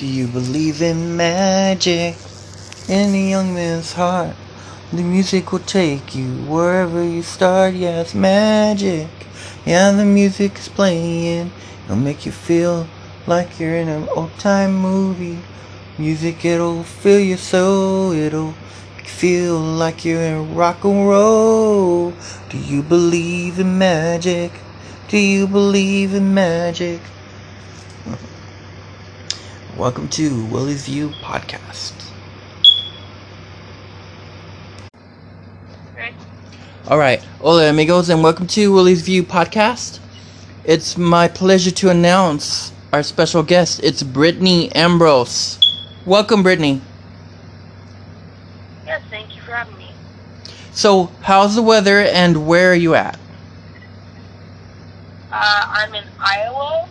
Do you believe in magic in a young man's heart? The music will take you wherever you start. Yeah, it's magic. Yeah, the music is playing. It'll make you feel like you're in an old time movie. Music, it'll fill your soul. It'll feel like you're in rock and roll. Do you believe in magic? Do you believe in magic? Welcome to Willie's View Podcast. All right, hola amigos, and welcome to Willie's View Podcast. It's my pleasure to announce our special guest. It's Brytaney Ambrose. Welcome, Brytaney. Yes, thank you for having me. So, how's the weather, and where are you at? Uh, I'm in Iowa,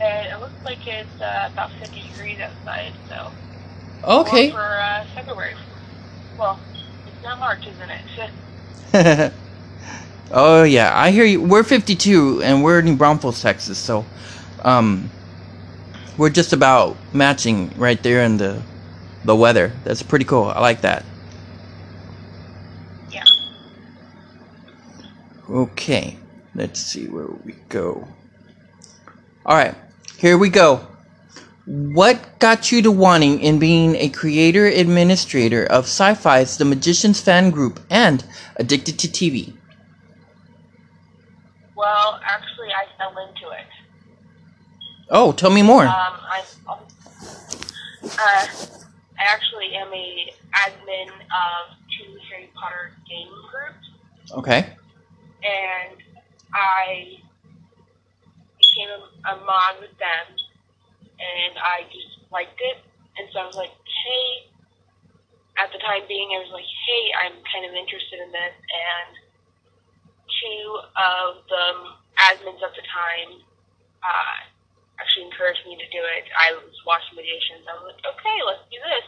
and it looks like it's uh, about 50 degrees outside, so. Okay. Warm for uh, February. Well, it's not March, isn't it? oh yeah, I hear you. We're 52, and we're in New Braunfels, Texas. So, um, we're just about matching right there in the the weather. That's pretty cool. I like that. yeah. Okay, let's see where we go. All right, here we go. What got you to wanting in being a creator administrator of SyFy's The Magicians fan group and Addicted to TV? Well, actually, I fell into it. Oh, tell me more. Um, I, uh, I actually am a admin of two Harry Potter game groups. Okay. and I became a, a mod with them, and I just liked it. And so I was like, hey, at the time being, I was like, hey, I'm kind of interested in this. And two of the admins at the time uh, actually encouraged me to do it. I was watching Magicians. I was like, okay, let's do this.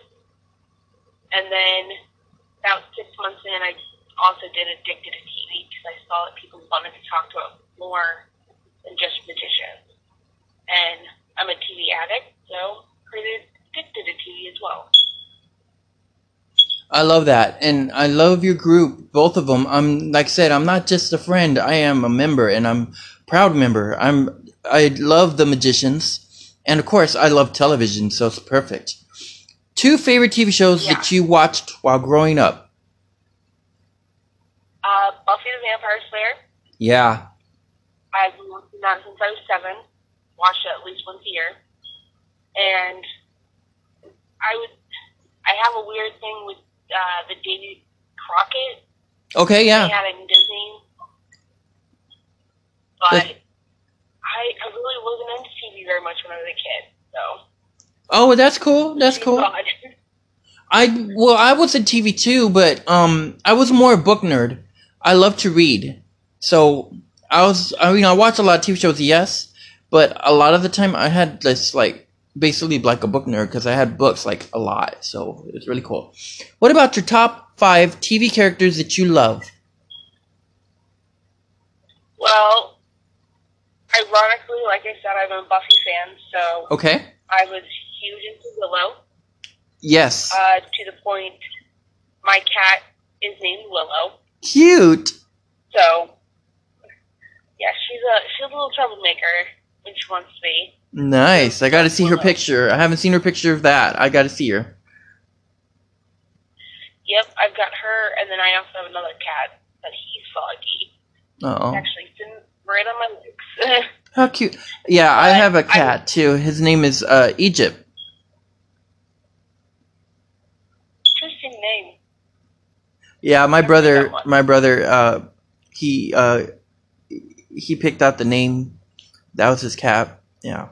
And then about six months in, I also did Addicted to TV because I saw that people wanted to talk to it more than just magicians. And I'm a TV addict, so created Addicted to TV as well. I love that, and I love your group, both of them. I'm like I said, I'm not just a friend. I am a member, and I'm proud member. I'm I love the magicians, and of course, I love television, so it's perfect. Two favorite TV shows Yeah. that you watched while growing up. Uh, Buffy the Vampire Slayer. Yeah. I've that since I was seven. Watched it at least once a year. And I would, I have a weird thing with uh, the Davy Crockett. Okay. Yeah. They had it in Disney. But. I, I really wasn't into TV very much when I was a kid. So. Oh, that's cool. That's cool. God. I well, I was a TV too, but um, I was more a book nerd. I love to read, so I was. I mean, I watch a lot of TV shows, yes, but a lot of the time I had this like basically like a book nerd because I had books like a lot, so it was really cool. What about your top five TV characters that you love? Well, ironically, like I said, I'm a Buffy fan, so Okay. I was huge into Willow. Yes. uh, to the point my cat is named Willow. Cute. So yeah, she's a she's a little troublemaker when she wants to be. Nice. I got to see her picture. I haven't seen her picture of that. I got to see her. Yep, I've got her, and then I also have another cat, but he's foggy. Oh. Actually, sitting right on my legs. How cute. Yeah, I have a cat too. His name is uh, Egypt. Interesting name. Yeah, my brother, my brother, uh, he uh, he picked out the name. That was his cap. Yeah.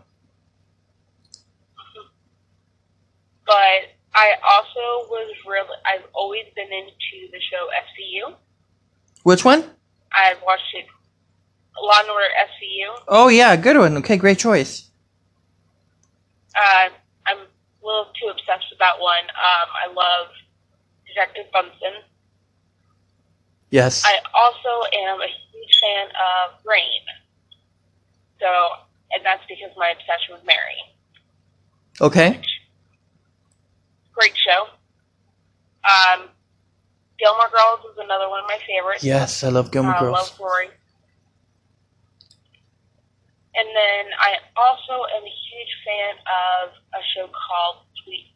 But I also was really I've always been into the show SVU. Which one? I've watched it Law and Order SVU. Oh yeah, good one. Okay, great choice. Uh, I'm a little too obsessed with that one. Um, I love Detective Benson. Yes. I also am a huge fan of Reign. So, and that's because my obsession with Mary. Okay. Great show. Um, Gilmore Girls is another one of my favorites. Yes, I love Gilmore uh, Girls. Love Rory. And then I also am a huge fan of a show called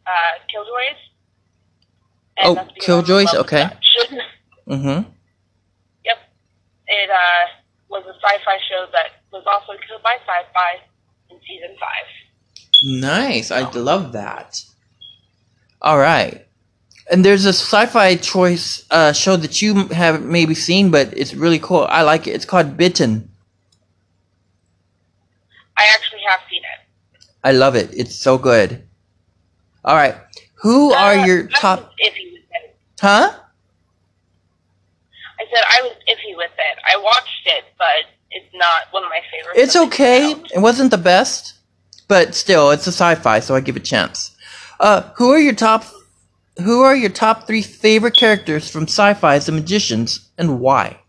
uh, Killjoys. And Oh, Killjoys? Okay. Mm-hmm. It uh, was a sci-fi show that was also killed by SyFy in season five. Nice. I love that. All right. And there's a sci-fi choice uh, show that you have maybe seen, but it's really cool. I like it. It's called Bitten. I actually have seen it. I love it. It's so good. All right. Who are Uh, your top? iffy with it. Huh? I said I was iffy with it. I watched it, but it's not one of my favorites. It's okay. It wasn't the best, but still, it's a sci-fi, so I give it a chance. Uh, who are your top? Who are your top three favorite characters from SyFy as the magicians, and why?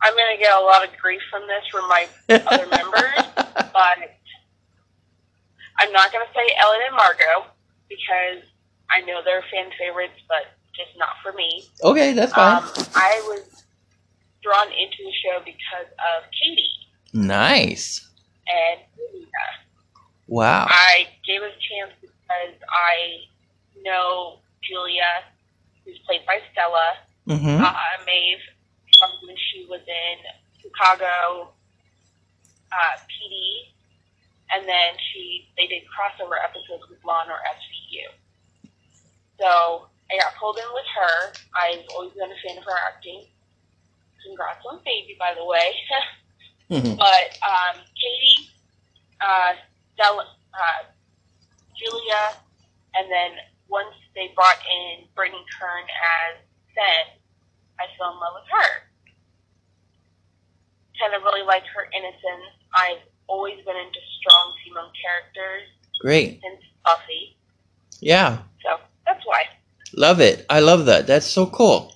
I'm gonna get a lot of grief from this from my other members, but I'm not gonna say Eliot and Margo because I know they're fan favorites, but just not for me. Okay, that's fine. Um, I was drawn into the show because of Kady nice. and Julia. Wow. I gave it a chance because I know Julia, who's played by Stella, Mm-hmm. uh, Maeve from when she was in Chicago uh, PD, and then she they did crossover episodes with Law and Order SVU. So I got pulled in with her. I've always been a fan of her acting. Congrats on baby, by the way. Mhm. but um, Kady, uh, Stella, uh, Julia, and then once they brought in Brittany Curran as Fen, I fell in love with her. Kind of really like her innocence. I've always been into strong female characters Great. since Buffy, Yeah. so that's why. Love it. I love that. That's so cool.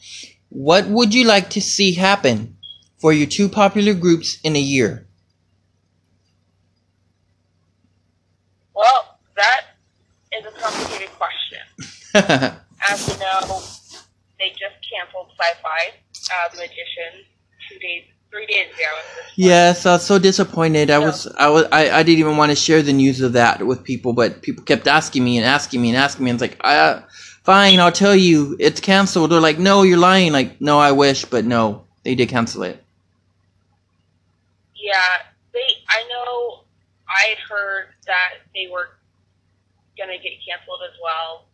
What would you like to see happen for your two popular groups in a year? Well, that is a complicated question. As you know, they just canceled SyFy, uh, The Magician, two days, three days ago. at this point. yes, I was so disappointed. I was, I was, I, I didn't even want to share the news of that with people, but people kept asking me and asking me and asking me. And it's like, uh, fine, I'll tell you, it's canceled. They're like, no, you're lying. Like, no, I wish, but no, they did cancel it. Yeah, they. I know. I had heard that they were gonna get canceled as well.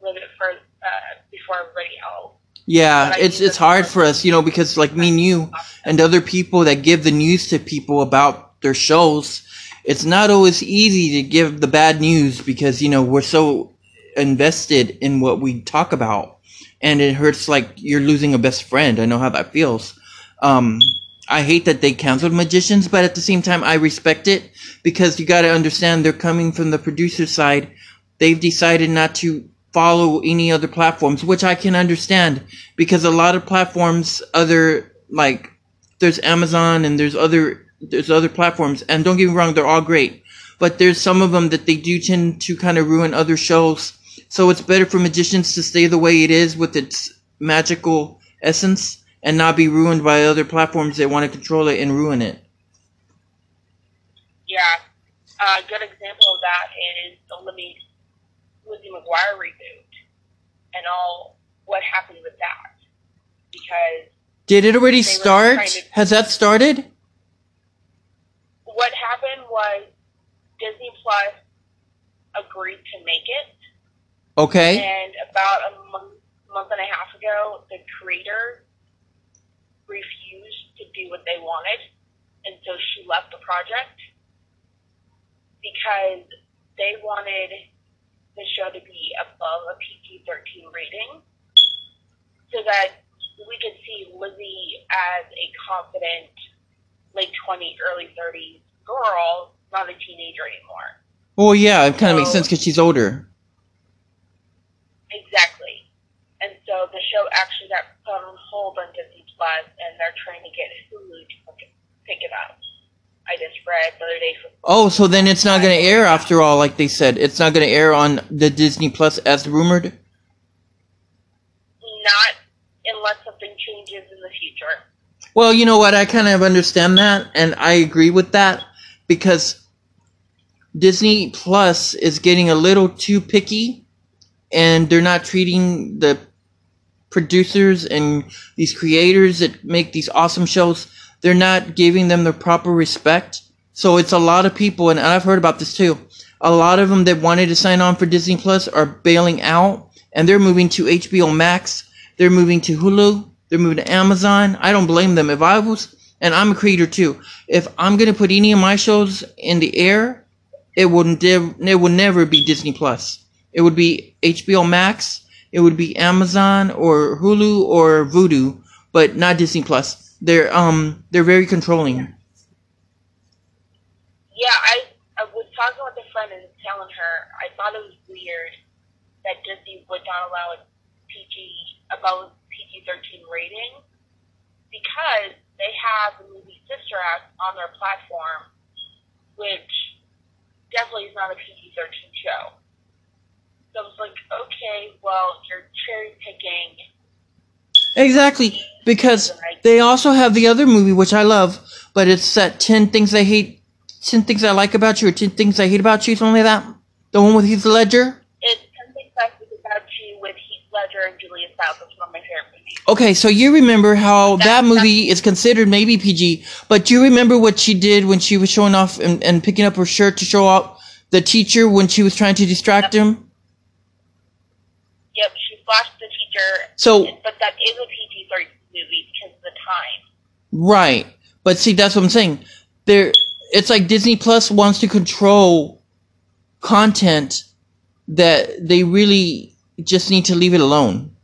A little bit for uh, before everybody else. Yeah, it's it's hard for us, you know, because like me and you and other people that give the news to people about their shows, it's not always easy to give the bad news because you know we're so invested in what we talk about, and it hurts like you're losing a best friend. I know how that feels. Um, I hate that they canceled Magicians, but at the same time, I respect it because you got to understand they're coming from the producer side. They've decided not to follow any other platforms, which I can understand because a lot of platforms, other like there's Amazon and there's other there's other platforms, and don't get me wrong, they're all great, but there's some of them that they do tend to kind of ruin other shows. So it's better for Magicians to stay the way it is with its magical essence and not be ruined by other platforms that want to control it and ruin it. Yeah, a good example of that is the Lizzie, Lizzie McGuire reboot and all what happened with that. Because Did it already start? to- Has that started? what happened was Disney Plus agreed to make it, Okay. and about a month, month and a half ago, the creator refused to do what they wanted, and so she left the project because they wanted the show to be above a PG 13 rating so that we could see Lizzie as a confident late 20s, early 30s girl, not a teenager anymore. Well, yeah, it kind of makes sense because she's older. Exactly. And so the show actually got put on hold on Disney Plus, and they're trying to get Hulu to pick it- pick it up. I just read the other day. From Oh, so then it's not going to air after all, like they said. It's not going to air on the Disney Plus as rumored. not unless something changes in the future. Well, you know what? I kind of understand that, and I agree with that because Disney Plus is getting a little too picky, and they're not treating the producers and these creators that make these awesome shows. They're not giving them the proper respect. So it's a lot of people, and I've heard about this too. A lot of them that wanted to sign on for Disney Plus are bailing out, and they're moving to HBO Max. They're moving to Hulu. They're moving to Amazon. I don't blame them. If I was, and I'm a creator too, if I'm gonna put any of my shows in the air, it wouldn't. It would never be Disney Plus. It would be HBO Max. It would be Amazon or Hulu or Vudu, but not Disney Plus. They're um they're very controlling. Yeah, I, I was talking with a friend and telling her I thought it was weird that Disney would not allow PG about PG thirteen rating because they have the movie Sister Act on their platform, which definitely is not a PG thirteen show. So I was like, okay, well, you're cherry picking. Exactly, because they also have the other movie which I love, but it's that ten things I hate, ten things I like about you, or ten things I hate about you, something like that. The one with Heath Ledger. It's something that was about you with Heath Ledger and Julia Stiles. One of my favorite movies. Okay, so you remember how that That- movie is considered maybe PG, but do you remember what she did when she was showing off and, and picking up her shirt to show off the teacher when she was trying to distract him? Yep, she So- but that is a PG thirteen movie because of the time. Right. But see, that's what I'm saying. There, it's like Disney Plus wants to control content that they really just need to leave it alone.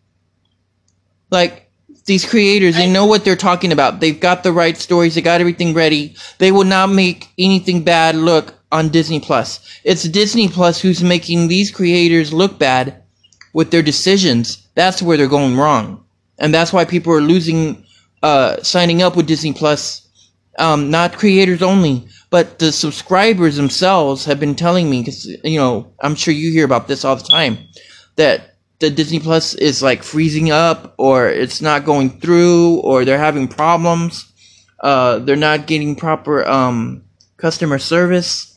Like these creators, they know what they're talking about. They've got the right stories. They got everything ready. They will not make anything bad look on Disney Plus. It's Disney Plus who's making these creators look bad with their decisions. That's where they're going wrong, and that's why people are losing, uh, signing up with Disney Plus. Um, not creators only, but the subscribers themselves have been telling me because you know I'm sure you hear about this all the time that the Disney Plus is like freezing up or it's not going through or they're having problems. Uh, they're not getting proper um, customer service.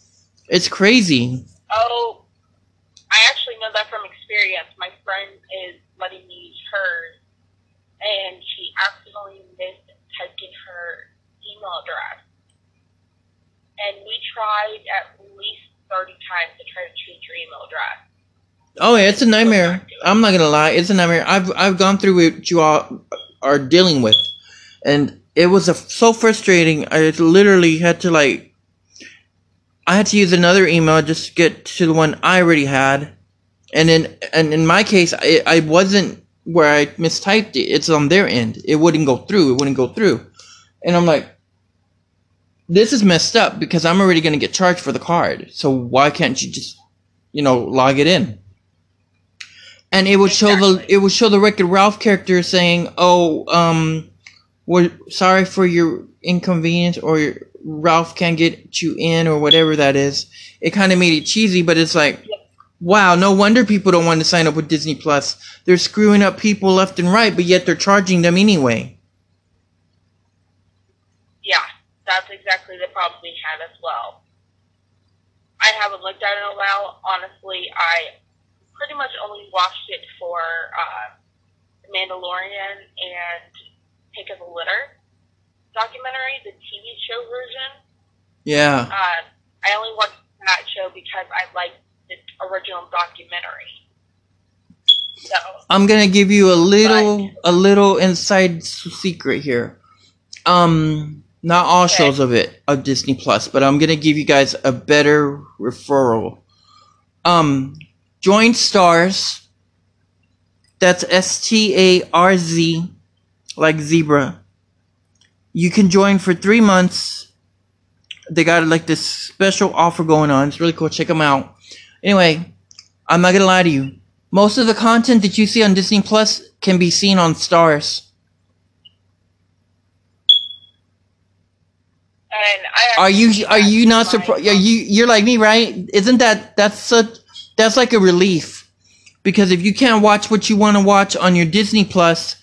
It's crazy. Oh, I actually know that from experience. My friend is letting me use hers, and she accidentally missed typing her email address. And we tried at least 30 times to try to change your email address. Oh yeah, it's a nightmare. I'm not gonna lie, it's a nightmare. I've I've gone through what you all are dealing with, and it was a, so frustrating. I literally had to like, I had to use another email just to get to the one I already had, and in and in my case, I I wasn't where I mistyped it. It's on their end. It wouldn't go through. It wouldn't go through, and I'm like. This is messed up because I'm already going to get charged for the card. So why can't you just, you know, log it in? and it would show the it would show the Wreck-It Ralph character saying, "Oh, um, we're sorry for your inconvenience, or your, Ralph can't get you in, or whatever that is." It kind of made it cheesy, but it's like, wow, no wonder people don't want to sign up with Disney Plus. They're screwing up people left and right, but yet they're charging them anyway. Yeah, that's exactly the problem we had as well. I haven't looked at it in a while. Honestly, I pretty much only watched it for uh, The Mandalorian and Pick of the Litter documentary, the TV show version. Yeah, Uh, I only watched that show because I liked the original documentary. So, I'm gonna give you a little a little inside secret here. Um, not all Okay. shows of it of Disney Plus, but I'm gonna give you guys a better referral. Um, join Starz. That's S T A R Z, like zebra. You can join for three months. They got like this special offer going on. It's really cool. Check them out. Anyway, I'm not gonna lie to you. Most of the content that you see on Disney Plus can be seen on Starz. and And I Are you are you not surprised? Are you you're like me, right? Isn't that that's such that's like a relief because if you can't watch what you want to watch on your Disney Plus,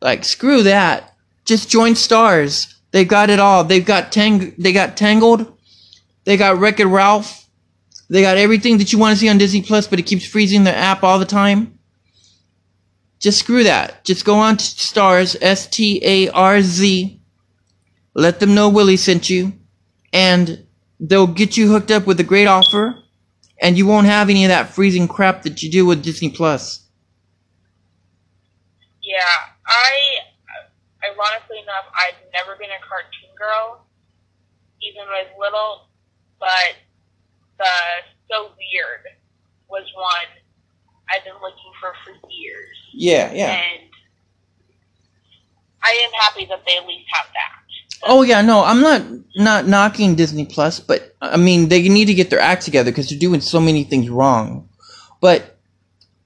like screw that. Just join Starz. They've got it all. They've got Tang. They got Tangled. They got Wreck It Ralph. They got everything that you want to see on Disney Plus, but it keeps freezing the app all the time. Just screw that. Just go on to Starz. S T A R Z. Let them know Willie sent you, and they'll get you hooked up with a great offer, and you won't have any of that freezing crap that you do with Disney Plus. Yeah, I, ironically enough, I've never been a cartoon girl, even when I was little, but the So Weird was one I've been looking for for years. Yeah, yeah. And I am happy that they at least have that. Oh yeah, no, I'm not not knocking Disney Plus, but I mean they need to get their act together because they're doing so many things wrong. But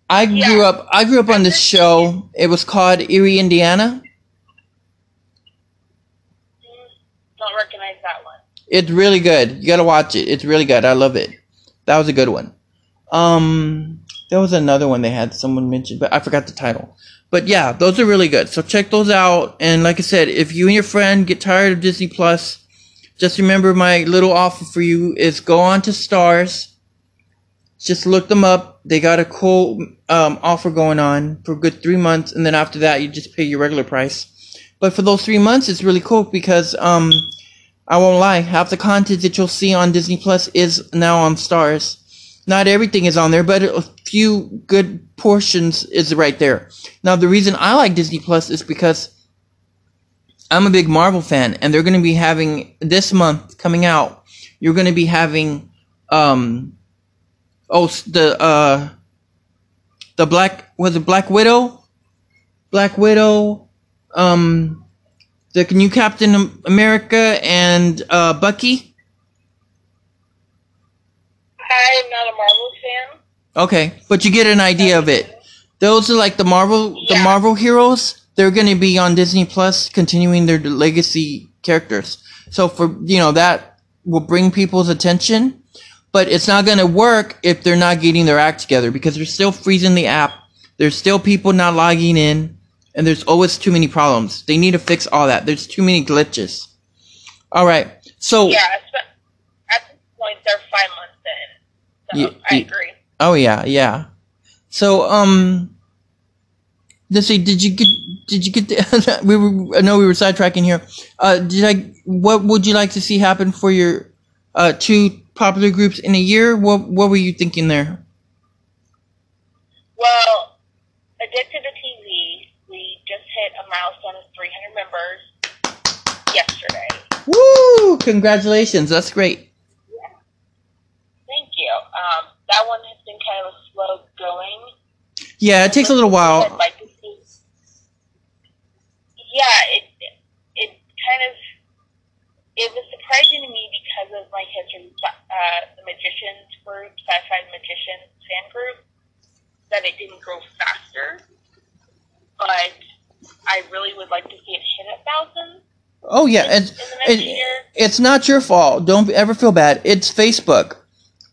I grew Yeah. up I grew up on this show. It was called Eerie, Indiana. Mm, Don't recognize that one. It's really good. You gotta watch it. It's really good. I love it. That was a good one. Um, there was another one they had someone mentioned, but I forgot the title. But yeah, those are really good. So check those out. And like I said, if you and your friend get tired of Disney Plus, just remember my little offer for you is go on to Starz. Just look them up. They got a cool um, offer going on for good three months, and then after that, you just pay your regular price. But for those three months, it's really cool because um, I won't lie, half the content that you'll see on Disney Plus is now on Starz. Not everything is on there, but a few good portions is right there. Now, the reason I like Disney Plus is because I'm a big Marvel fan, and they're going to be having this month coming out. You're going to be having, um, oh, the uh, the Black was it Black Widow, Black Widow, um, the new Captain America and uh, Bucky. I'm not a Marvel fan. Okay, but you get an idea of it. Those are like the Marvel, the Marvel heroes. They're going to be on Disney Plus, continuing their legacy characters. So for you know that will bring people's attention, but it's not going to work if they're not getting their act together because they're still freezing the app. There's still people not logging in, and there's always too many problems. They need to fix all that. There's too many glitches. All right, so Yeah, at this point, they're five months in. So Ye- I agree. Oh yeah, yeah. So um, let's see. Did you get? Did you get? The, we were. I know we were sidetracking here. Uh, did I? What would you like to see happen for your uh two popular groups in a year? What What were you thinking there? Well, Addicted to TV, we just hit a milestone of 300 members yesterday. Woo! Congratulations. That's great. Thank you. Um, that one has been kind of a slow going. Yeah, it takes a little while. like. Yeah, it it kind of it was surprising to me because of my history, with, uh, the magicians group, SyFy magicians fan group, that it didn't grow faster. But I really would like to see it hit a thousand Oh yeah, it's in the next it, year. it's not your fault. Don't ever feel bad. It's Facebook.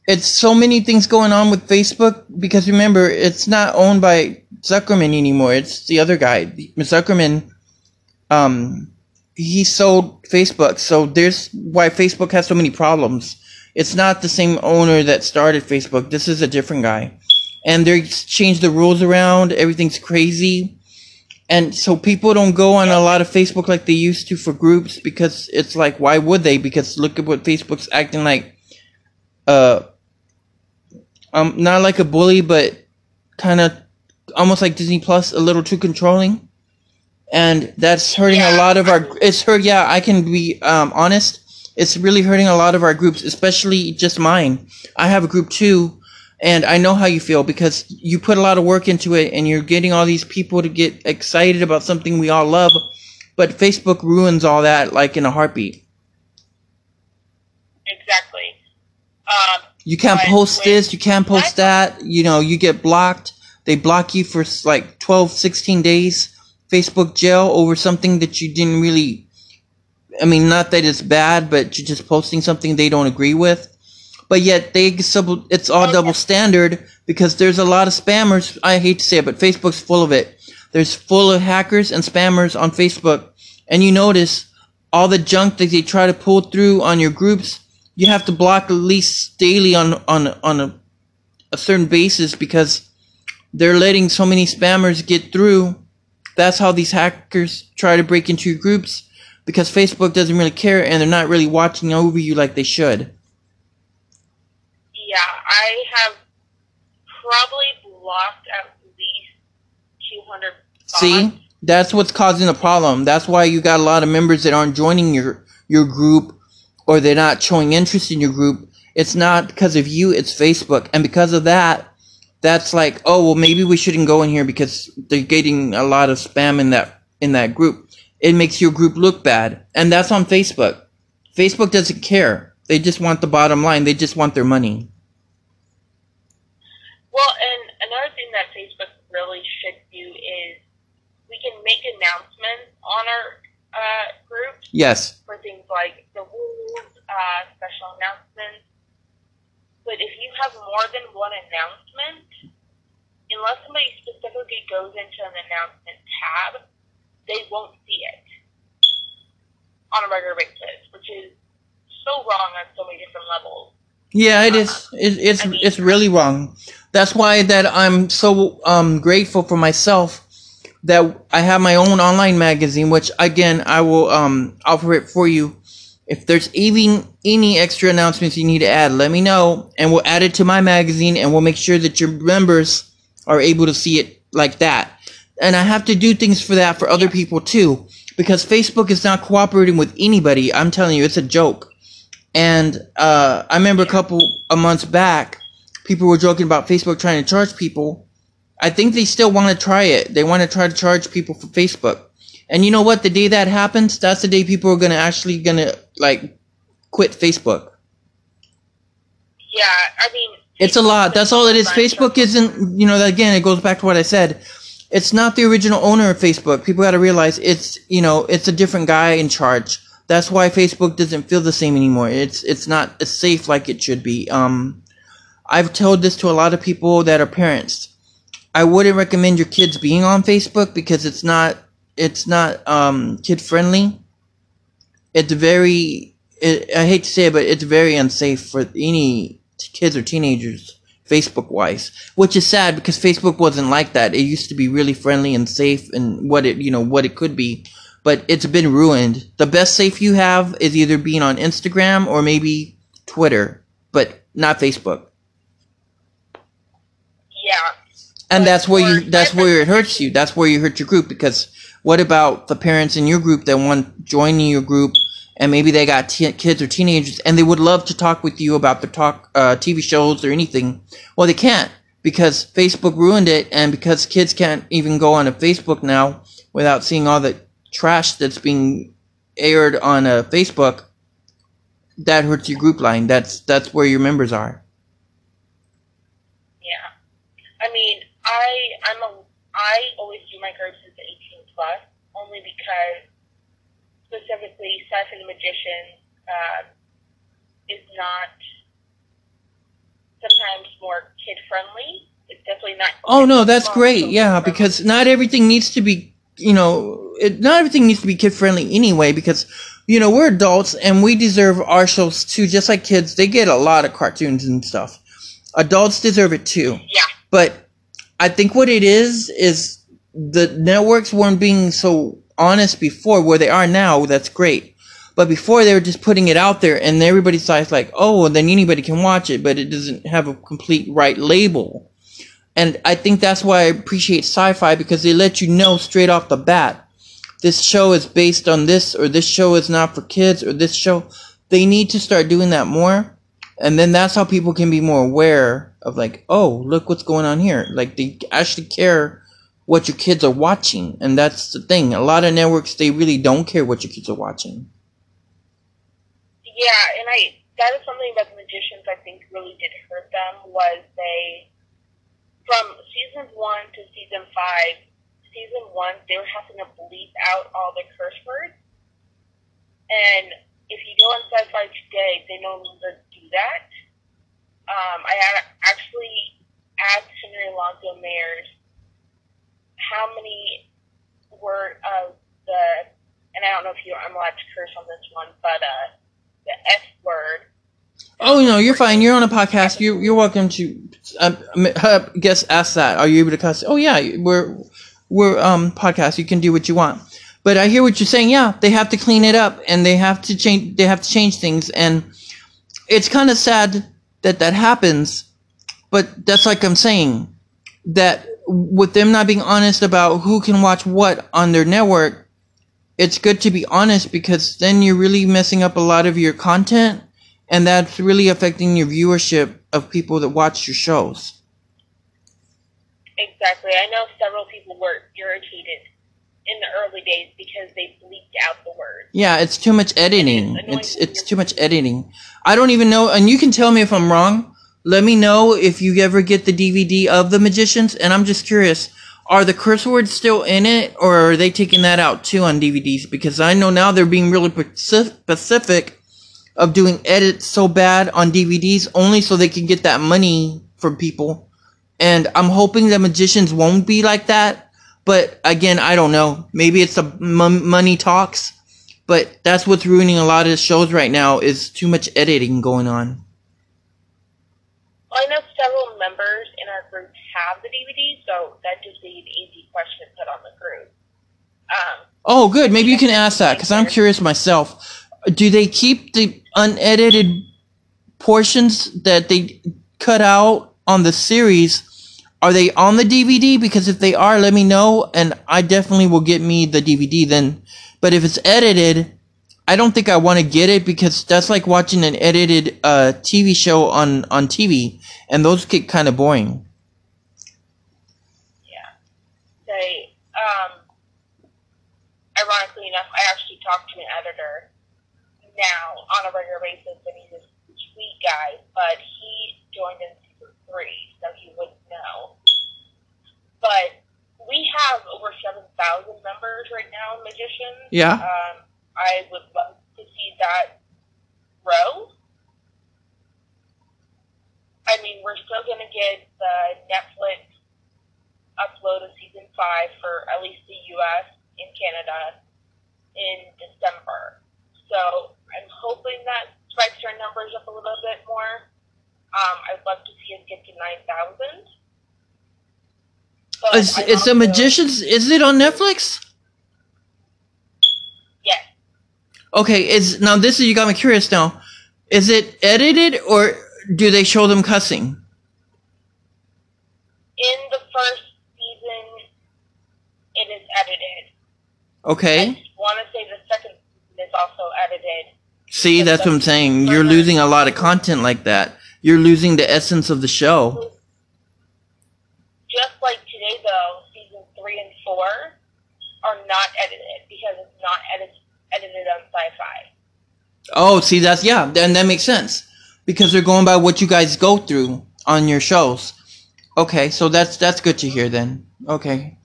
It's so many things going on with Facebook because remember, it's not owned by Zuckerman anymore. It's the other guy, Zuckerman. Um, he sold Facebook, so there's why Facebook has so many problems. It's not the same owner that started Facebook. This is a different guy, and they changed the rules around. Everything's crazy. And so people don't go on a lot of Facebook like they used to for groups because it's like, why would they? Because look at what Facebook's acting like. Uh, um, not like a bully, but kind of almost like Disney Plus, a little too controlling, and that's hurting a lot of our. It's hurt. Yeah, I can be um honest. It's really hurting a lot of our groups, especially just mine. I have a group too, and I know how you feel because you put a lot of work into it, and you're getting all these people to get excited about something we all love, but Facebook ruins all that like in a heartbeat. Exactly. Um, You can't post this, you can't post that, you know, you get blocked. They block you for like 12, 16 days, Facebook jail over something that you didn't really I mean, not that it's bad, but you're just posting something they don't agree with. But yet they sub- it's all double standard because there's a lot of spammers. I hate to say it, but Facebook's full of it. There's full of hackers and spammers on Facebook, and you notice all the junk that they try to pull through on your groups. You have to block at least daily on on on a, a certain basis because they're letting so many spammers get through. That's how these hackers try to break into your groups because Facebook doesn't really care and they're not really watching over you like they should. Yeah, I have probably blocked at least 200 bots. See, that's what's causing the problem. That's why you got a lot of members that aren't joining your your group or they're not showing interest in your group. It's not because of you, it's Facebook. And because of that, that's like, oh well, maybe we shouldn't go in here because they're getting a lot of spam in that in that group. It makes your group look bad, and that's on Facebook. Facebook doesn't care. They just want the bottom line. They just want their money. Well, and another thing that Facebook really should do is we can make announcements on our uh, groups Yes. for things like the rules, uh, special announcements. But if you have more than one announcement, unless somebody specifically goes into an announcement tab, they won't see it on a regular basis, which is so wrong on so many different levels. Yeah, it is. It, it's I mean- it's really wrong. That's why that I'm so um grateful for myself that I have my own online magazine, which again I will um offer it for you. If there's even any extra announcements you need to add, let me know, and we'll add it to my magazine, and we'll make sure that your members are able to see it like that. And I have to do things for that for other people too, because Facebook is not cooperating with anybody. I'm telling you, it's a joke. And uh, I remember a couple of months back, people were joking about Facebook trying to charge people. I think they still want to try it. They want to try to charge people for Facebook. And you know what? The day that happens, that's the day people are gonna actually gonna like quit Facebook. Yeah, I mean, It's a lot. That's all it is. Facebook isn't, you know, again, it goes back to what I said. It's not the original owner of Facebook. People got to realize it's, you know, it's a different guy in charge. That's why Facebook doesn't feel the same anymore. It's it's not as safe like it should be. Um, I've told this to a lot of people that are parents. I wouldn't recommend your kids being on Facebook because it's not it's not um, kid friendly. It's very it, I hate to say it, but it's very unsafe for any kids or teenagers Facebook wise, which is sad because Facebook wasn't like that. It used to be really friendly and safe and what it you know what it could be, but it's been ruined. The best safe you have is either being on Instagram or maybe Twitter, but not Facebook. Yeah, And But that's where you that's where it hurts you. That's where you hurt your group because what about the parents in your group that want joining your group and maybe they got kids or teenagers and they would love to talk with you about the talk uh, TV shows or anything. Well, they can't because Facebook ruined it and because kids can't even go on a Facebook now without seeing all the trash that's being aired on a Facebook. That hurts your group line. That's that's where your members are. yeah. I mean, I I'm a I always do my groups as 18 plus only because specifically SyFy the Magician uh, is not sometimes more kid friendly. It's definitely not. Oh no, that's great. Yeah, friendly. because not everything needs to be, you know, it, not everything needs to be kid friendly anyway. Because you know we're adults and we deserve our shows too, just like kids. They get a lot of cartoons and stuff. Adults deserve it too. yeah, But I think what it is is the networks weren't being so honest before where they are now. That's great. But before they were just putting it out there and everybody thought like, oh, well, then anybody can watch it, but it doesn't have a complete right label. And I think that's why I appreciate SyFy because they let you know straight off the bat. This show is based on this or this show is not for kids or this show. They need to start doing that more. And then that's how people can be more aware of like, oh, look what's going on here. Like they actually care what your kids are watching. And that's the thing. A lot of networks, they really don't care what your kids are watching. yeah, and I that is something that the magicians I think really did hurt them was they from season one to season five. Season one, they were having to bleep out all the curse words, And if you go on SyFy Today, they no longer do that. Um, I had actually asked Henry Alonso Myers how many were of the, and I don't know if you, I'm allowed to curse on this one, but uh, the S word. Oh no, you're fine. You're on a podcast. You're you're welcome to. Uh, uh, guess ask that. Are you able to cuss? Oh yeah, we're we're um podcast. You can do what you want. But I hear what you're saying. Yeah, they have to clean it up and they have to change. They have to change things, and it's kind of sad that that happens. But that's like I'm saying that with them not being honest about who can watch what on their network, it's good to be honest because then you're really messing up a lot of your content and that's really affecting your viewership of people that watch your shows. Exactly. I know several people were irritated in the early days because they bleeped out the words. Yeah, it's too much editing. It's it's too much editing. I don't even know and you can tell me if I'm wrong. Let me know if you ever get the DVD of The Magicians and I'm just curious are the curse words still in it or are they taking that out too on DVDs because I know now they're being really specific of doing edits so bad on DVDs only so they can get that money from people. And I'm hoping the magicians won't be like that. But again, I don't know. Maybe it's the m- money talks. But that's what's ruining a lot of the shows right now is too much editing going on. Well, I know several members in our group have the DVD, so that just be an easy question to put on the group. Um, oh, good. Maybe you can ask that because I'm curious myself do they keep the unedited portions that they cut out on the series? Are they on the DVD? Because if they are, let me know, and I definitely will get me the DVD then. But if it's edited, I don't think I want to get it because that's like watching an edited uh, TV show on on TV, and those get kind of boring. Yeah. They, um, ironically enough, I actually talked to an editor now on a regular basis, and he's a sweet guy, but he joined in season three, so he wouldn't know. But we have over 7,000 members right now Magicians. Yeah. Um, I would love to see that grow. I mean, we're still going to get the Netflix upload of season five for at least the U.S. and Canada in December. So I'm hoping that spikes our numbers up a little bit more. Um, I'd love to see us get to 9,000. Is, is the Magicians, is it on Netflix? Yes. Okay, is, now this is, you got me curious now. Is it edited or do they show them cussing? In the first season, it is edited. Okay. I want to say the second season is also edited. See, that's what I'm saying. You're losing a lot of content like that. You're losing the essence of the show. Just like though, season three and four are not edited because it's not edit- edited on SyFy. Oh, see, that's yeah, then that makes sense because they're going by what you guys go through on your shows. Okay, so that's that's good to hear then. Okay,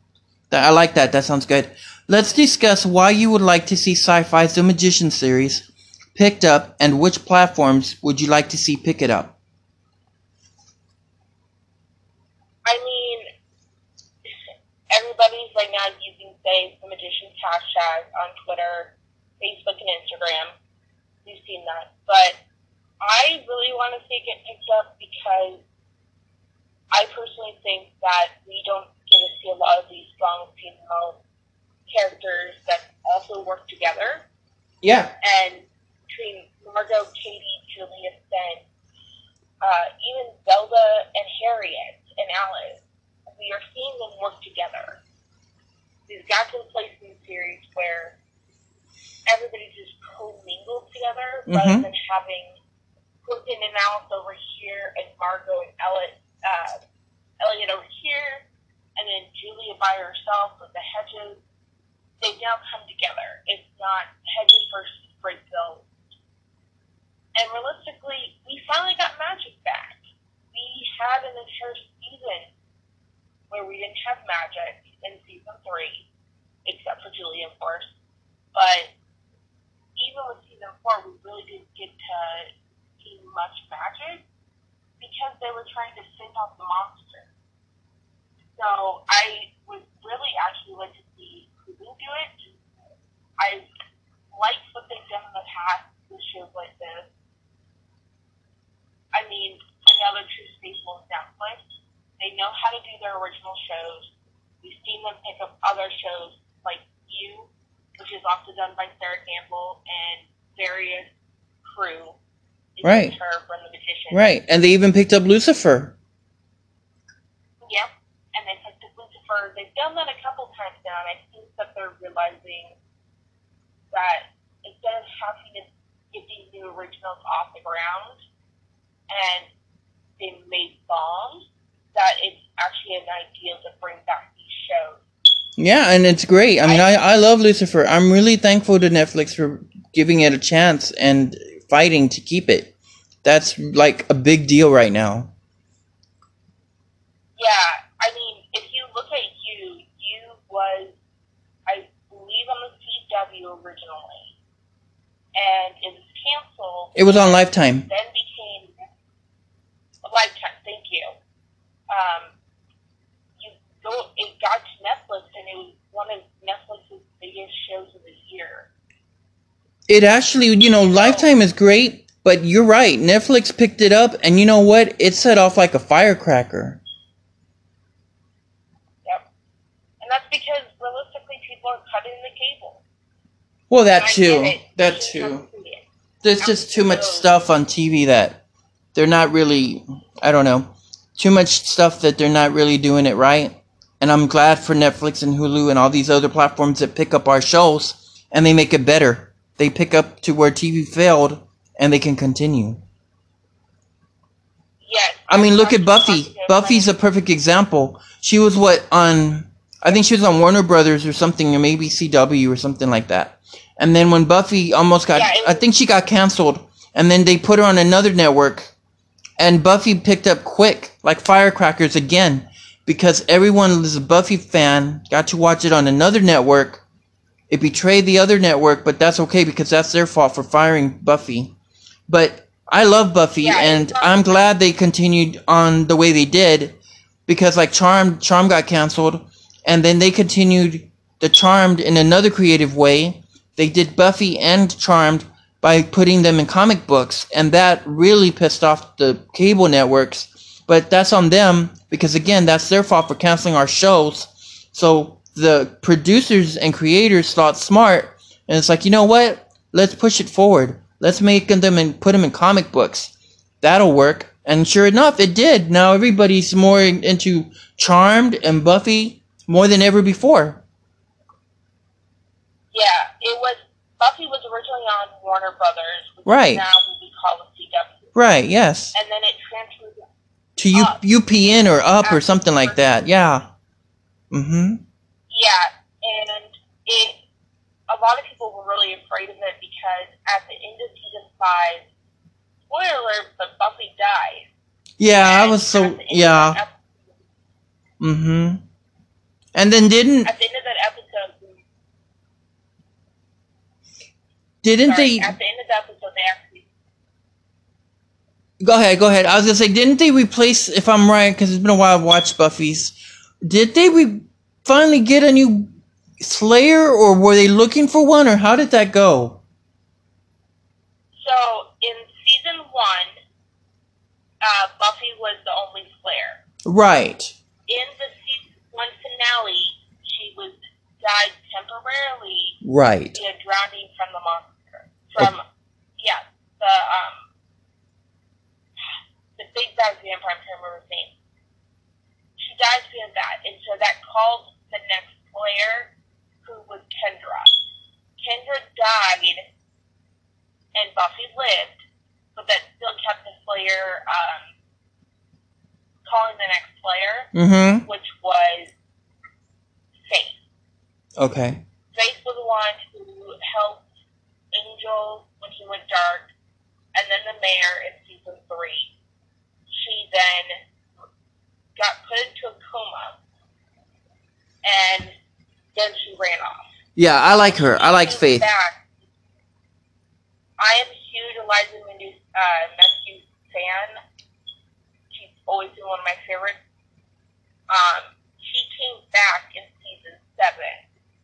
I like that. That sounds good. Let's discuss why you would like to see SyFy's The Magician series picked up and which platforms would you like to see pick it up? I mean, everybody's right now using, the Magician's hashtag on Twitter, Facebook, and Instagram. We've seen that. But I really want to see it get picked up because I personally think that we don't get to see a lot of these strong female characters that also work together. Yeah. And between Margo, Kady, Julia, Fen, uh, even Zelda and Harriet and Alice, we are seeing them work together. We've got to a place in the series where everybody just co-mingled together mm-hmm. rather than having Quentin and Alice over here and Margo and Eliot, uh, Eliot over here, and then Julia by herself with the hedges. They've now come together. It's not hedges versus Brakebills and realistically, we finally got magic back. We had an entire season where we didn't have magic in season three, except for Julie, of course. But even with season four, we really didn't get to see much magic because they were trying to fend off the monster. So I would really actually like to see Hulu do it. I like what they've done in the past with shows like this. I mean, another true staple is Netflix. They know how to do their original shows. We've seen them pick up other shows like You, which is also done by Sera Gamble and various crew. Right. Her from the Magician. Right, and they even picked up Lucifer. Yep. And they picked up Lucifer. They've done that a couple times now, and I think that they're realizing that instead of having to get these new originals off the ground and they made bombs, that it's actually an idea to bring back shows. Yeah, and it's great. I mean, I, I love Lucifer. I'm really thankful to Netflix for giving it a chance and fighting to keep it. That's like a big deal right now. Yeah, I mean, if you look at you, you was, I believe, on the CW originally, and it was canceled. It was on Lifetime. Then became Lifetime. Thank you. Um, you go, it got to Netflix, and it was one of Netflix's biggest shows of the year. It actually, you know, Lifetime is great, but you're right. Netflix picked it up, and you know what? It set off like a firecracker. Yep. And that's because realistically, people are cutting the cable. Well, that too. That too. have to see it. There's just too much stuff on TV that they're not really, I don't know, too much stuff that they're not really doing it right. And I'm glad for Netflix and Hulu and all these other platforms that pick up our shows and they make it better. They pick up to where TV failed and they can continue. Yes. I mean, look at Buffy. Buffy's a perfect example. She was what on I think she was on Warner Brothers or something, or maybe CW or something like that. And then when Buffy almost got, Yeah, I think she got canceled, and then they put her on another network, and Buffy picked up quick, like firecrackers again, because everyone was a Buffy fan, got to watch it on another network. It betrayed the other network, but that's okay because that's their fault for firing Buffy. But I love Buffy, Yeah, and I'm glad they continued on the way they did, because like Charm, Charm got canceled, and then they continued the Charmed in another creative way. They did Buffy and Charmed by putting them in comic books, and that really pissed off the cable networks. But that's on them because again, that's their fault for canceling our shows. So the producers and creators thought smart, and it's like, you know what? Let's push it forward. Let's make them and put them in comic books. That'll work. And sure enough, it did. Now everybody's more into Charmed and Buffy more than ever before. Yeah, it was Buffy was originally on Warner Brothers, which Right. now will be called the CW, Right? Yes. and then. To U- Up. UPN or up or something like that. Yeah. Mm-hmm. Yeah, and it. A lot of people were really afraid of it because at the end of season five, spoiler alert, but Buffy died. Yeah, I was so the end of yeah. that ep- Mm-hmm. And then didn't At the end of that episode, didn't sorry, they at the end of the episode, they actually go ahead? Go ahead. I was gonna say, didn't they replace? If I'm right, because it's been a while I've watched Buffy's. Did they re- finally get a new Slayer, or were they looking for one, or how did that go? So in season one, uh, Buffy was the only Slayer. Right. In the season one finale, she was died temporarily Right. via drowning from the monster. From yeah, the um big bad vampire. I'm trying to remember his name. She dies via that, and so that called the next Slayer, who was Kendra. Kendra died, and Buffy lived, but that still kept the Slayer um, calling the next Slayer, Mm-hmm. which was Faith. Okay. Faith was the one who helped Angel when he went dark, and then the mayor in season three she then got put into a coma, and then she ran off. Yeah, I like her. I like Faith. Back. I am a huge Eliza Menu, uh, Matthews fan. She's always been one of my favorites. Um, she came back in season seven.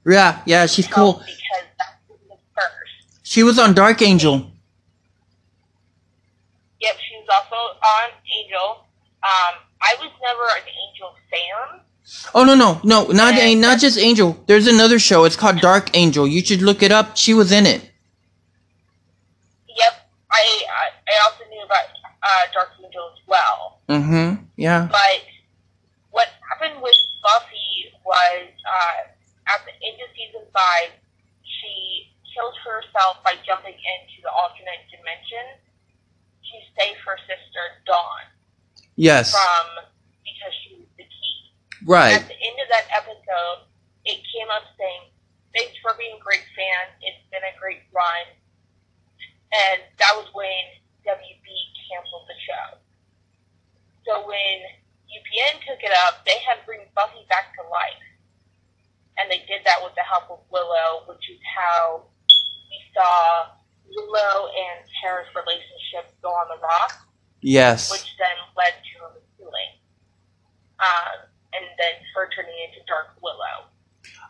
Yeah, yeah, she's cool. Because that was the first. She was on Dark Angel. Also on Angel. Um, I was never an Angel fan. Oh no no no not And- not just Angel. There's another show. It's called Dark Angel. You should look it up. She was in it. Yep, I I, I also knew about uh, Dark Angel as well. Mm-hmm. Yeah. But what happened with Buffy was uh, at the end of season five, she killed herself by jumping into the alternate dimension save her sister Dawn Yes. from because she was the key. Right. At the end of that episode, it came up saying, "Thanks for being a great fan. It's been a great run." And that was when WB canceled the show. So when UPN took it up, they had to bring Buffy back to life, and they did that with the help of Willow, which is how we saw Willow and Tara's relationship go on the rock Yes. which then led to her healing. Um, and then her turning into Dark Willow.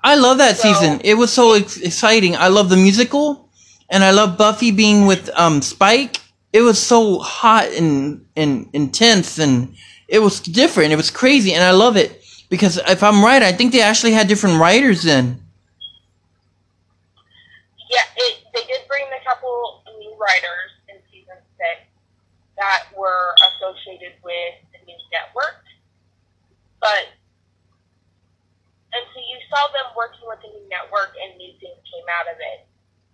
I love that So- season. It was so ex- exciting. I love the musical, and I love Buffy being with um Spike. It was so hot and and intense, and it was different. It was crazy, and I love it because if I'm right, I think they actually had different writers then. Yeah, it, they did bring a couple new writers in season six that were associated with the new network. But, and so you saw them working with the new network and new things came out of it.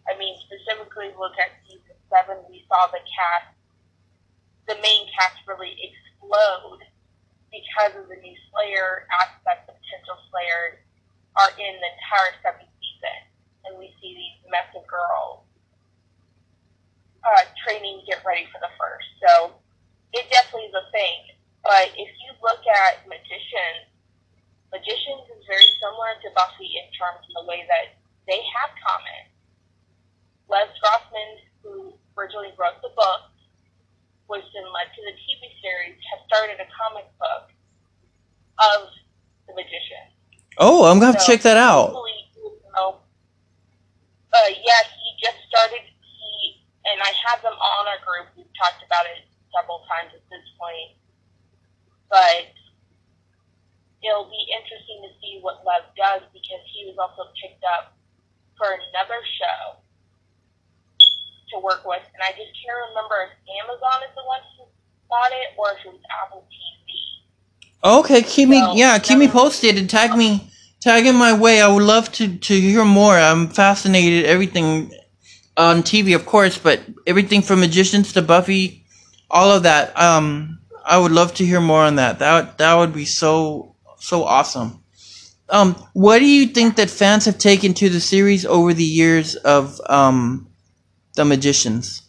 I mean, specifically look at season seven, we saw the cast, the main cast really explode because of the new Slayer aspect, the potential Slayers are in the entire seventh season and we see these messy girls uh, training to get ready for the first. So it definitely is a thing. But if you look at Magicians, Magicians is very similar to Buffy in terms of the way that they have comments. Lev Grossman, who originally wrote the book, which then led to the TV series, has started a comic book of the Magician. Oh, I'm gonna have to So, check that out. hopefully, you know, uh, yeah, he just started. And I have them all on our group. We've talked about it several times at this point, but it'll be interesting to see what Lev does because he was also picked up for another show to work with, and I just can't remember if Amazon is the one who bought it or if it was Apple TV. Okay, keep me yeah, keep me posted and tag me tag in my way. I would love to to hear more. I'm fascinated everything on TV, of course, but everything from Magicians to Buffy, all of that. Um, I would love to hear more on that. That that would be so so awesome. Um, what do you think that fans have taken to the series over the years of um, the Magicians?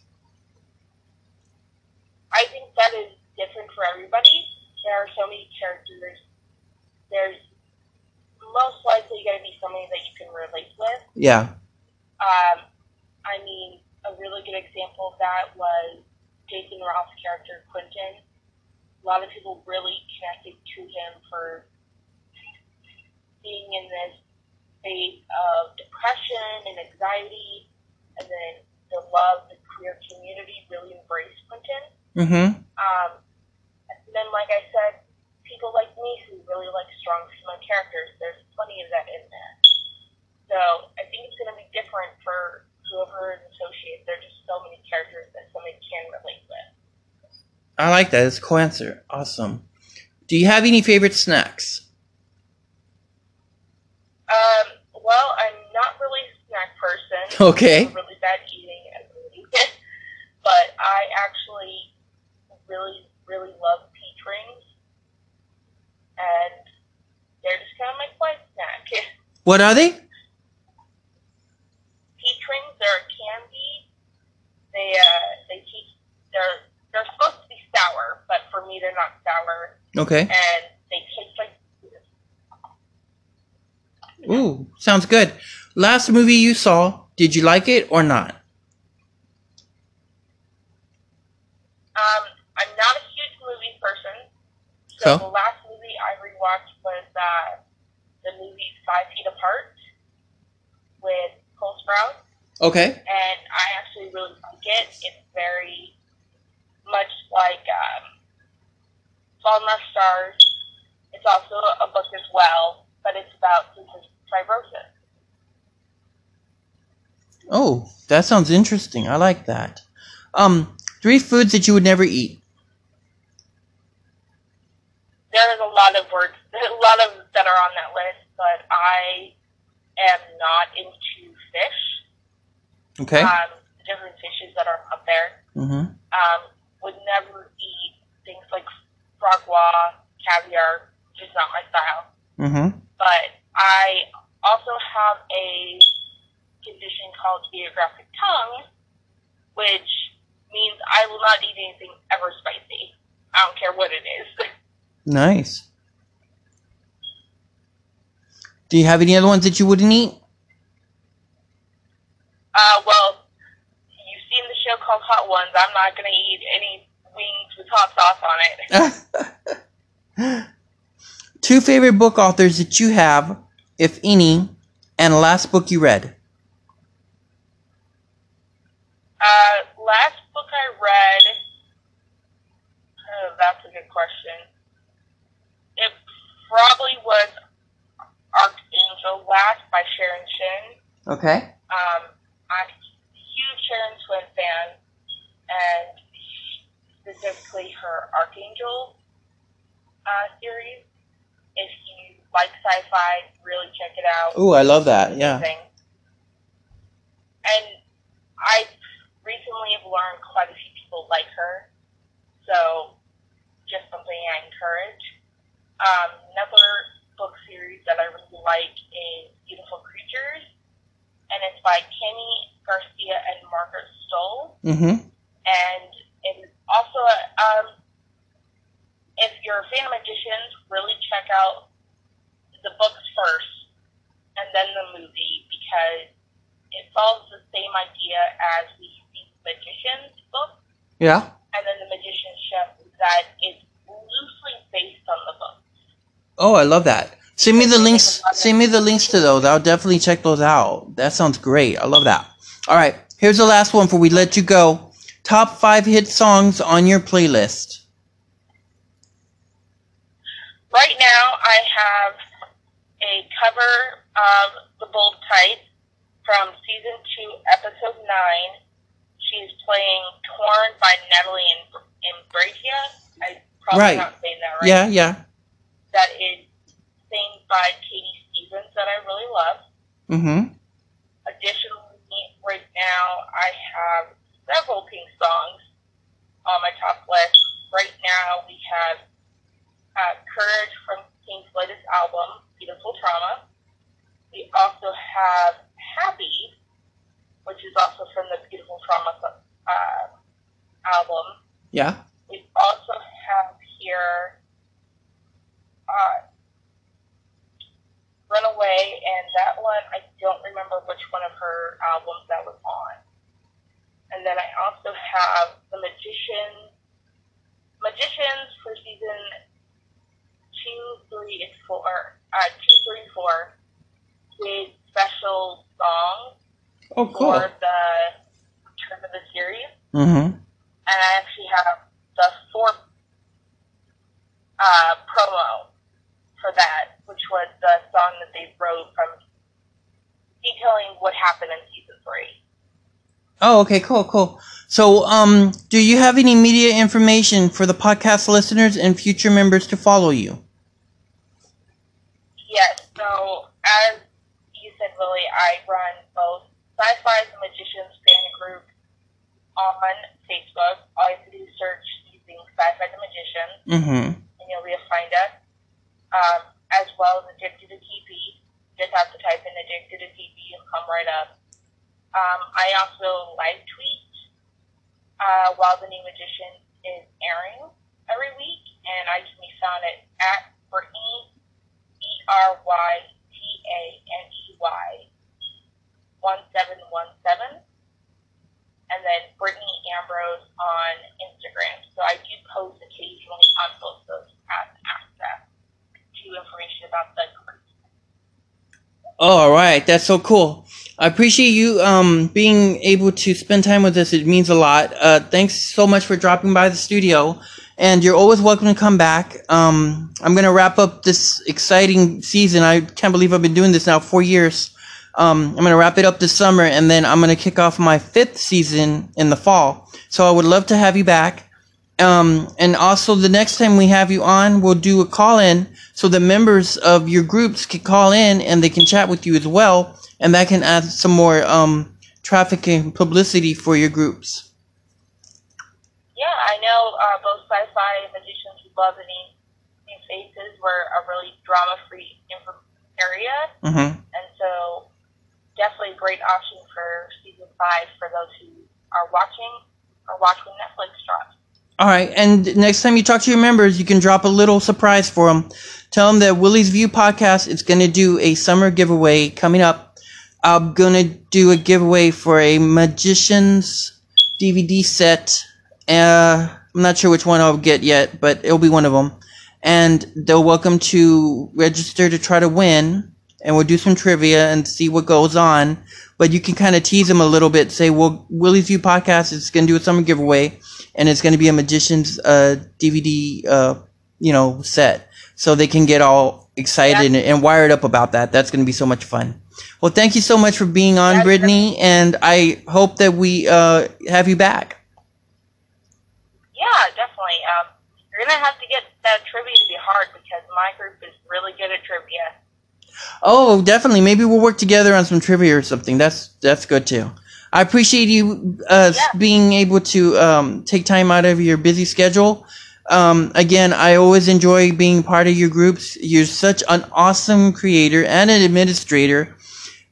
I think that is different for everybody. There are so many characters. There's most likely going to be somebody that you can relate with. Yeah. Um, I mean, a really good example of that was Jason Ralph's character, Quentin. A lot of people really connected to him for being in this state of depression and anxiety, and then the love, the queer community really embraced Quentin. Mm-hmm. Um, and then, like I said, people like me who really like strong female characters, there's plenty of that in there. So I think it's going to be different for whoever is associated. There are just so many characters that somebody can relate with. I like that. It's a cool answer. Awesome. Do you have any favorite snacks? Um, well, I'm not really a snack person. Okay. I'm really bad eating as a lady. but I actually really, really love peach rings. And they're just kind of my quiet snack. What are they? Peach rings are a candy. They uh they teach they're they're supposed to be sour, but for me they're not sour Okay. and they taste like Ooh, sounds good. Last movie you saw, did you like it or not? um I'm not a huge movie person. So? So, the last movie I rewatched was uh the movie Five Feet Apart. with Cole Sprouse, Okay. and I actually really like it. It's very much like um, in Our Stars. It's also a book as well, but it's about fibrosis. Oh, that sounds interesting. I like that. Um, three foods that you would never eat. There's a lot of words, a lot of that are on that list, but I am not into fish. Okay. Um, the different fishes that are up there. Mm-hmm. Um, would never eat things like frog raw, caviar, just not my style. Mm-hmm. But I also have a condition called geographic tongue, which means I will not eat anything ever spicy. I don't care what it is. Nice. Do you have any other ones that you wouldn't eat? Uh, well, you've seen the show called Hot Ones. I'm not going to eat any wings with hot sauce on it. Two favorite book authors that you have, if any, and last book you read. Uh, last book I read, oh, that's a good question. It probably was Archangel Last by Sharon Shinn. Okay. Um, I'm a huge Sharon Shinn fan, and specifically her Archangel uh, series. If you like sci-fi, really check it out. Ooh, I love that. Yeah. And I recently have learned quite a few people like her, so just something I encourage. Um, another book series that I really like is Beautiful Creatures, and it's by Kami Garcia and Margaret Stohl. Mm-hmm. And it's also, um, if you're a fan of magicians, really check out the books first and then the movie because it follows the same idea as the Magicians book Yeah. and then the Magician Chef that is loosely based on the book. Oh, I love that. Send me the links. Send me the links to those. I'll definitely check those out. That sounds great. I love that. All right. Here's the last one before we let you go. Top five hit songs on your playlist. Right now, I have a cover of The Bold Type from season two, episode nine. She's playing Torn by Natalie Imbruglia. I probably Right. not saying that right. Yeah, yeah. That is sang by Katie Stevens that I really love. Mm-hmm. Additionally, right now I have several Pink songs on my top list. Right now we have uh, Courage from Pink's latest album, Beautiful Trauma. We also have Happy, which is also from the Beautiful Trauma uh, album. Yeah. We also have here uh, Runaway, and that one, I don't remember which one of her albums that was on. And then I also have The Magician, Magicians for season two, three, and four, uh, two, three, with special songs Oh, cool. for the term of the series Mm-hmm. and I actually have the fourth uh, promo for that, which was the song that they wrote from detailing what happened in season three. Oh, okay, cool, cool. So, um, do you have any media information for the podcast listeners and future members to follow you? Yes, so as you said, Lily, I run both SyFy the Magicians fan group on Facebook. All you have to do is search using SyFy the Magicians. Mm-hmm. and you'll be able to find us, um, as well as Addicted to TV. Just have to type in Addicted to TV, you'll come right up. Um, I also live tweet uh, while the new magician is airing every week, and I can be found at, at Brytaney, E R Y T A N E Y, 1717, and then Brytaney Ambrose on Instagram. So I do post occasionally on both those to information about the. Oh, all right, that's so cool. I appreciate you um, being able to spend time with us. It means a lot. Uh, thanks so much for dropping by the studio. And you're always welcome to come back. Um, I'm going to wrap up this exciting season. I can't believe I've been doing this now four years. Um, I'm going to wrap it up this summer and then I'm going to kick off my fifth season in the fall. So I would love to have you back. Um, and also the next time we have you on, we'll do a call in so the members of your groups can call in and they can chat with you as well and that can add some more um, traffic and publicity for your groups. Yeah, I know uh, both SyFy and magicians who love any new faces were a really drama-free area, mm-hmm. and so definitely a great option for season five for those who are watching or watching Netflix drops. All right, and next time you talk to your members, you can drop a little surprise for them. Tell them that Willie's View podcast is going to do a summer giveaway coming up I'm gonna do a giveaway for a Magician's DVD set. Uh, I'm not sure which one I'll get yet, but it'll be one of them. And they're welcome to register to try to win. And we'll do some trivia and see what goes on. But you can kind of tease them a little bit. Say, well, Willie's View Podcast is going to do a summer giveaway. And it's going to be a Magician's uh, DVD, uh, you know, set. So they can get all excited and, and wired up about that. That's going to be so much fun. Well, thank you so much for being on, yeah, Brytaney, and I hope that we uh, have you back. Yeah, definitely. Um, you're gonna have to get that trivia to be hard because my group is really good at trivia. Oh, definitely. Maybe we'll work together on some trivia or something. That's that's good too. I appreciate you uh, yeah. being able to um, take time out of your busy schedule. Um, again, I always enjoy being part of your groups. You're such an awesome creator and an administrator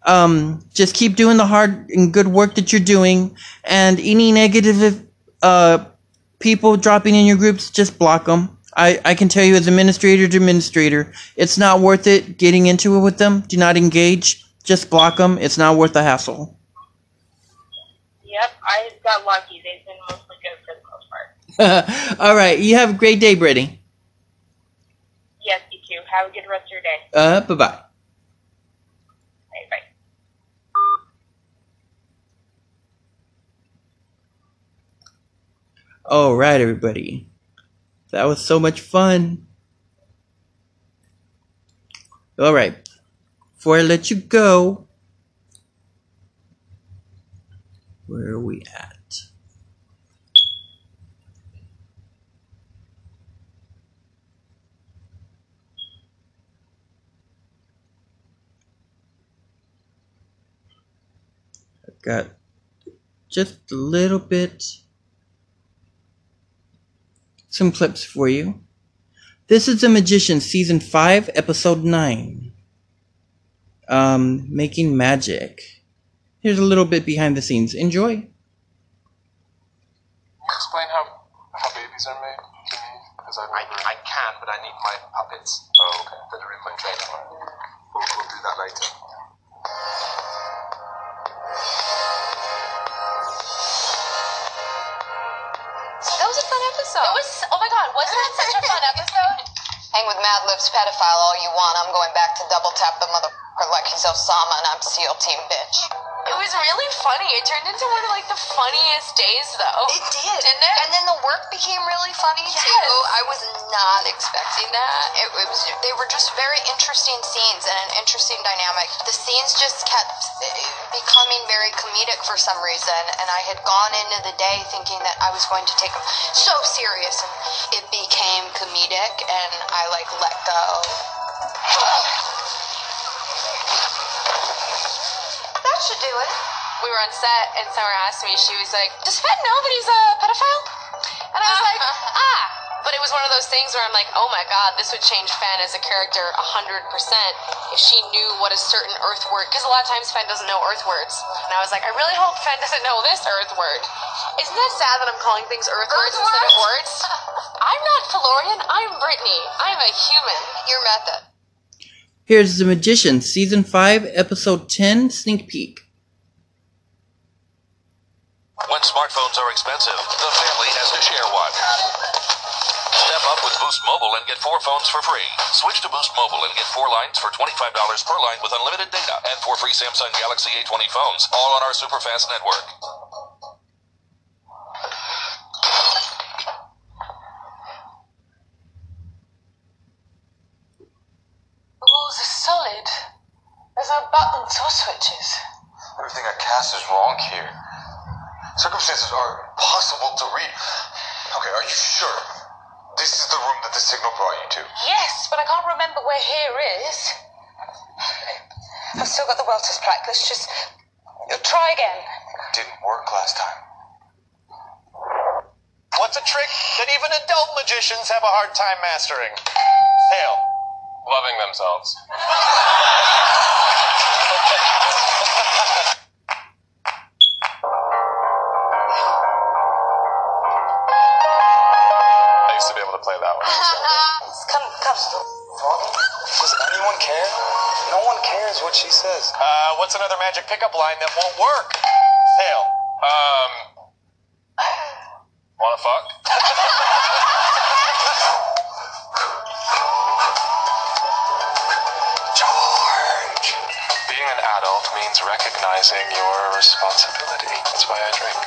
um, just keep doing the hard and good work that you're doing. And any negative uh, people dropping in your groups, just block them. I, I can tell you as administrator to administrator, it's not worth it getting into it with them. Do not engage. Just block them. It's not worth the hassle. Yep, I got lucky. They've been mostly good for the most part. All right. You have a great day, Brytaney. Yes, you too. Have a good rest of your day. Uh, bye bye. All right, everybody. That was so much fun. All right. Before I let you go, where are we at? I've got just a little bit some clips for you. This is The Magician, Season 5, Episode 9. Um, making magic. Here's a little bit behind the scenes. Enjoy. Explain how, how babies are made to me? Because I, I, I can, but I need my puppets. Oh, okay. That are in my trailer. We'll, we'll do that later. episode. It was, oh my god, wasn't that such a fun episode? Hang with Mad Libs pedophile all you want. I'm going back to double tap the motherfucker like he's Osama and I'm SEAL Team Bitch. It was really funny. It turned into one of like the funniest days though. It did. Didn't it? And then the work became really funny yes. too. I was not expecting that. It, it, was they were just very interesting scenes and an interesting dynamic. The scenes just kept becoming very comedic for some reason and I had gone into the day thinking that I was going to take them so serious and it became comedic and I like let go. should do it. We were on set, and Summer asked me, she was like, Does Fen know that he's a pedophile? And I was like, Ah. But it was one of those things where I'm like, oh my god, this would change Fen as a character 100% if she knew what a certain Earth word, because a lot of times Fen doesn't know Earth words. And I was like, I really hope Fen doesn't know this Earth word. Isn't that sad that I'm calling things Earth, Earth words, words instead of words? I'm not Fillorian, I'm Brittany. I'm a human. Your method. Here's The Magician, Season 5, Episode 10, Sneak Peek. When smartphones are expensive, the family has to share one. Step up with Boost Mobile and get four phones for free. Switch to Boost Mobile and get four lines for $25 per line with unlimited data and four free Samsung Galaxy A20 phones, all on our super fast network. Walls are solid. There's no buttons or switches. Everything I cast is wrong here. Circumstances are impossible to read. Okay, are you sure? This is the room that the signal brought you to. Yes, but I can't remember where here is. I've still got the welter's plaque. Let's just try again. Didn't work last time. What's a trick that even adult magicians have a hard time mastering? Hail. Loving themselves. I used to be able to play that one. Come, come. Does anyone care? No one cares what she says. Uh, what's another magic pickup line that won't work? Hail. Um, wanna fuck? Recognizing your responsibility. That's why I drink.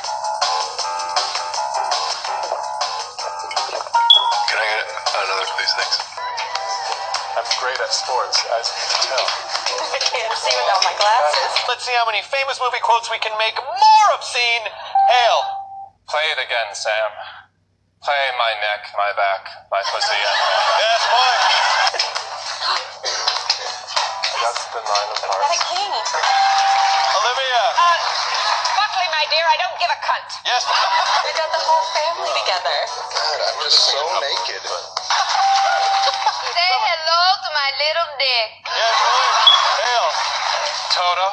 Can I get another, please? Thanks. I'm great at sports, as you can tell. I can't see without my glasses. Let's see how many famous movie quotes we can make more obscene. Hail. Play it again, Sam. Play my neck, my back, my pussy. Buckley, my dear, I don't give a cunt. Yes. We got the whole family together. God, I'm just so naked. Say hello to my little dick. Yes, boy. Hail. Toto,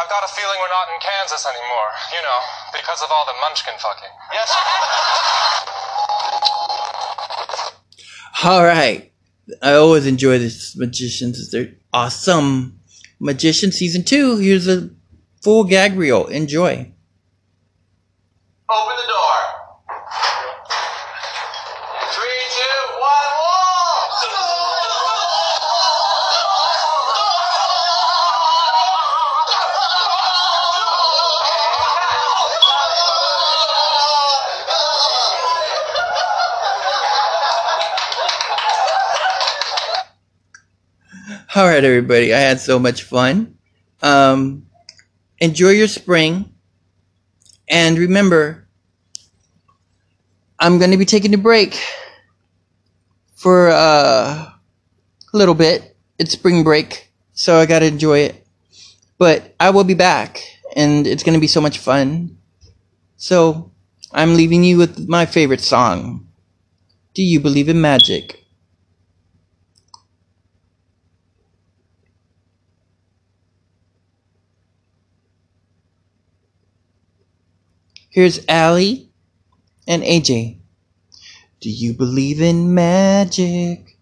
I've got a feeling we're not in Kansas anymore. You know, because of all the munchkin fucking. Yes. All right. I always enjoy this magicians. They're awesome. Magician season two. Here's a full gag reel. Enjoy. All right, everybody. I had so much fun. Um, enjoy your spring. And remember, I'm going to be taking a break for uh, a little bit. It's spring break, so I got to enjoy it. But I will be back, and it's going to be so much fun. So I'm leaving you with my favorite song Do You Believe in Magic? Here's Aly and AJ. Do you believe in magic?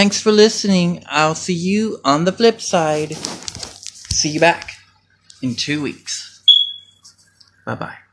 Thanks for listening. I'll see you on the flip side. See you back in two weeks. Bye bye.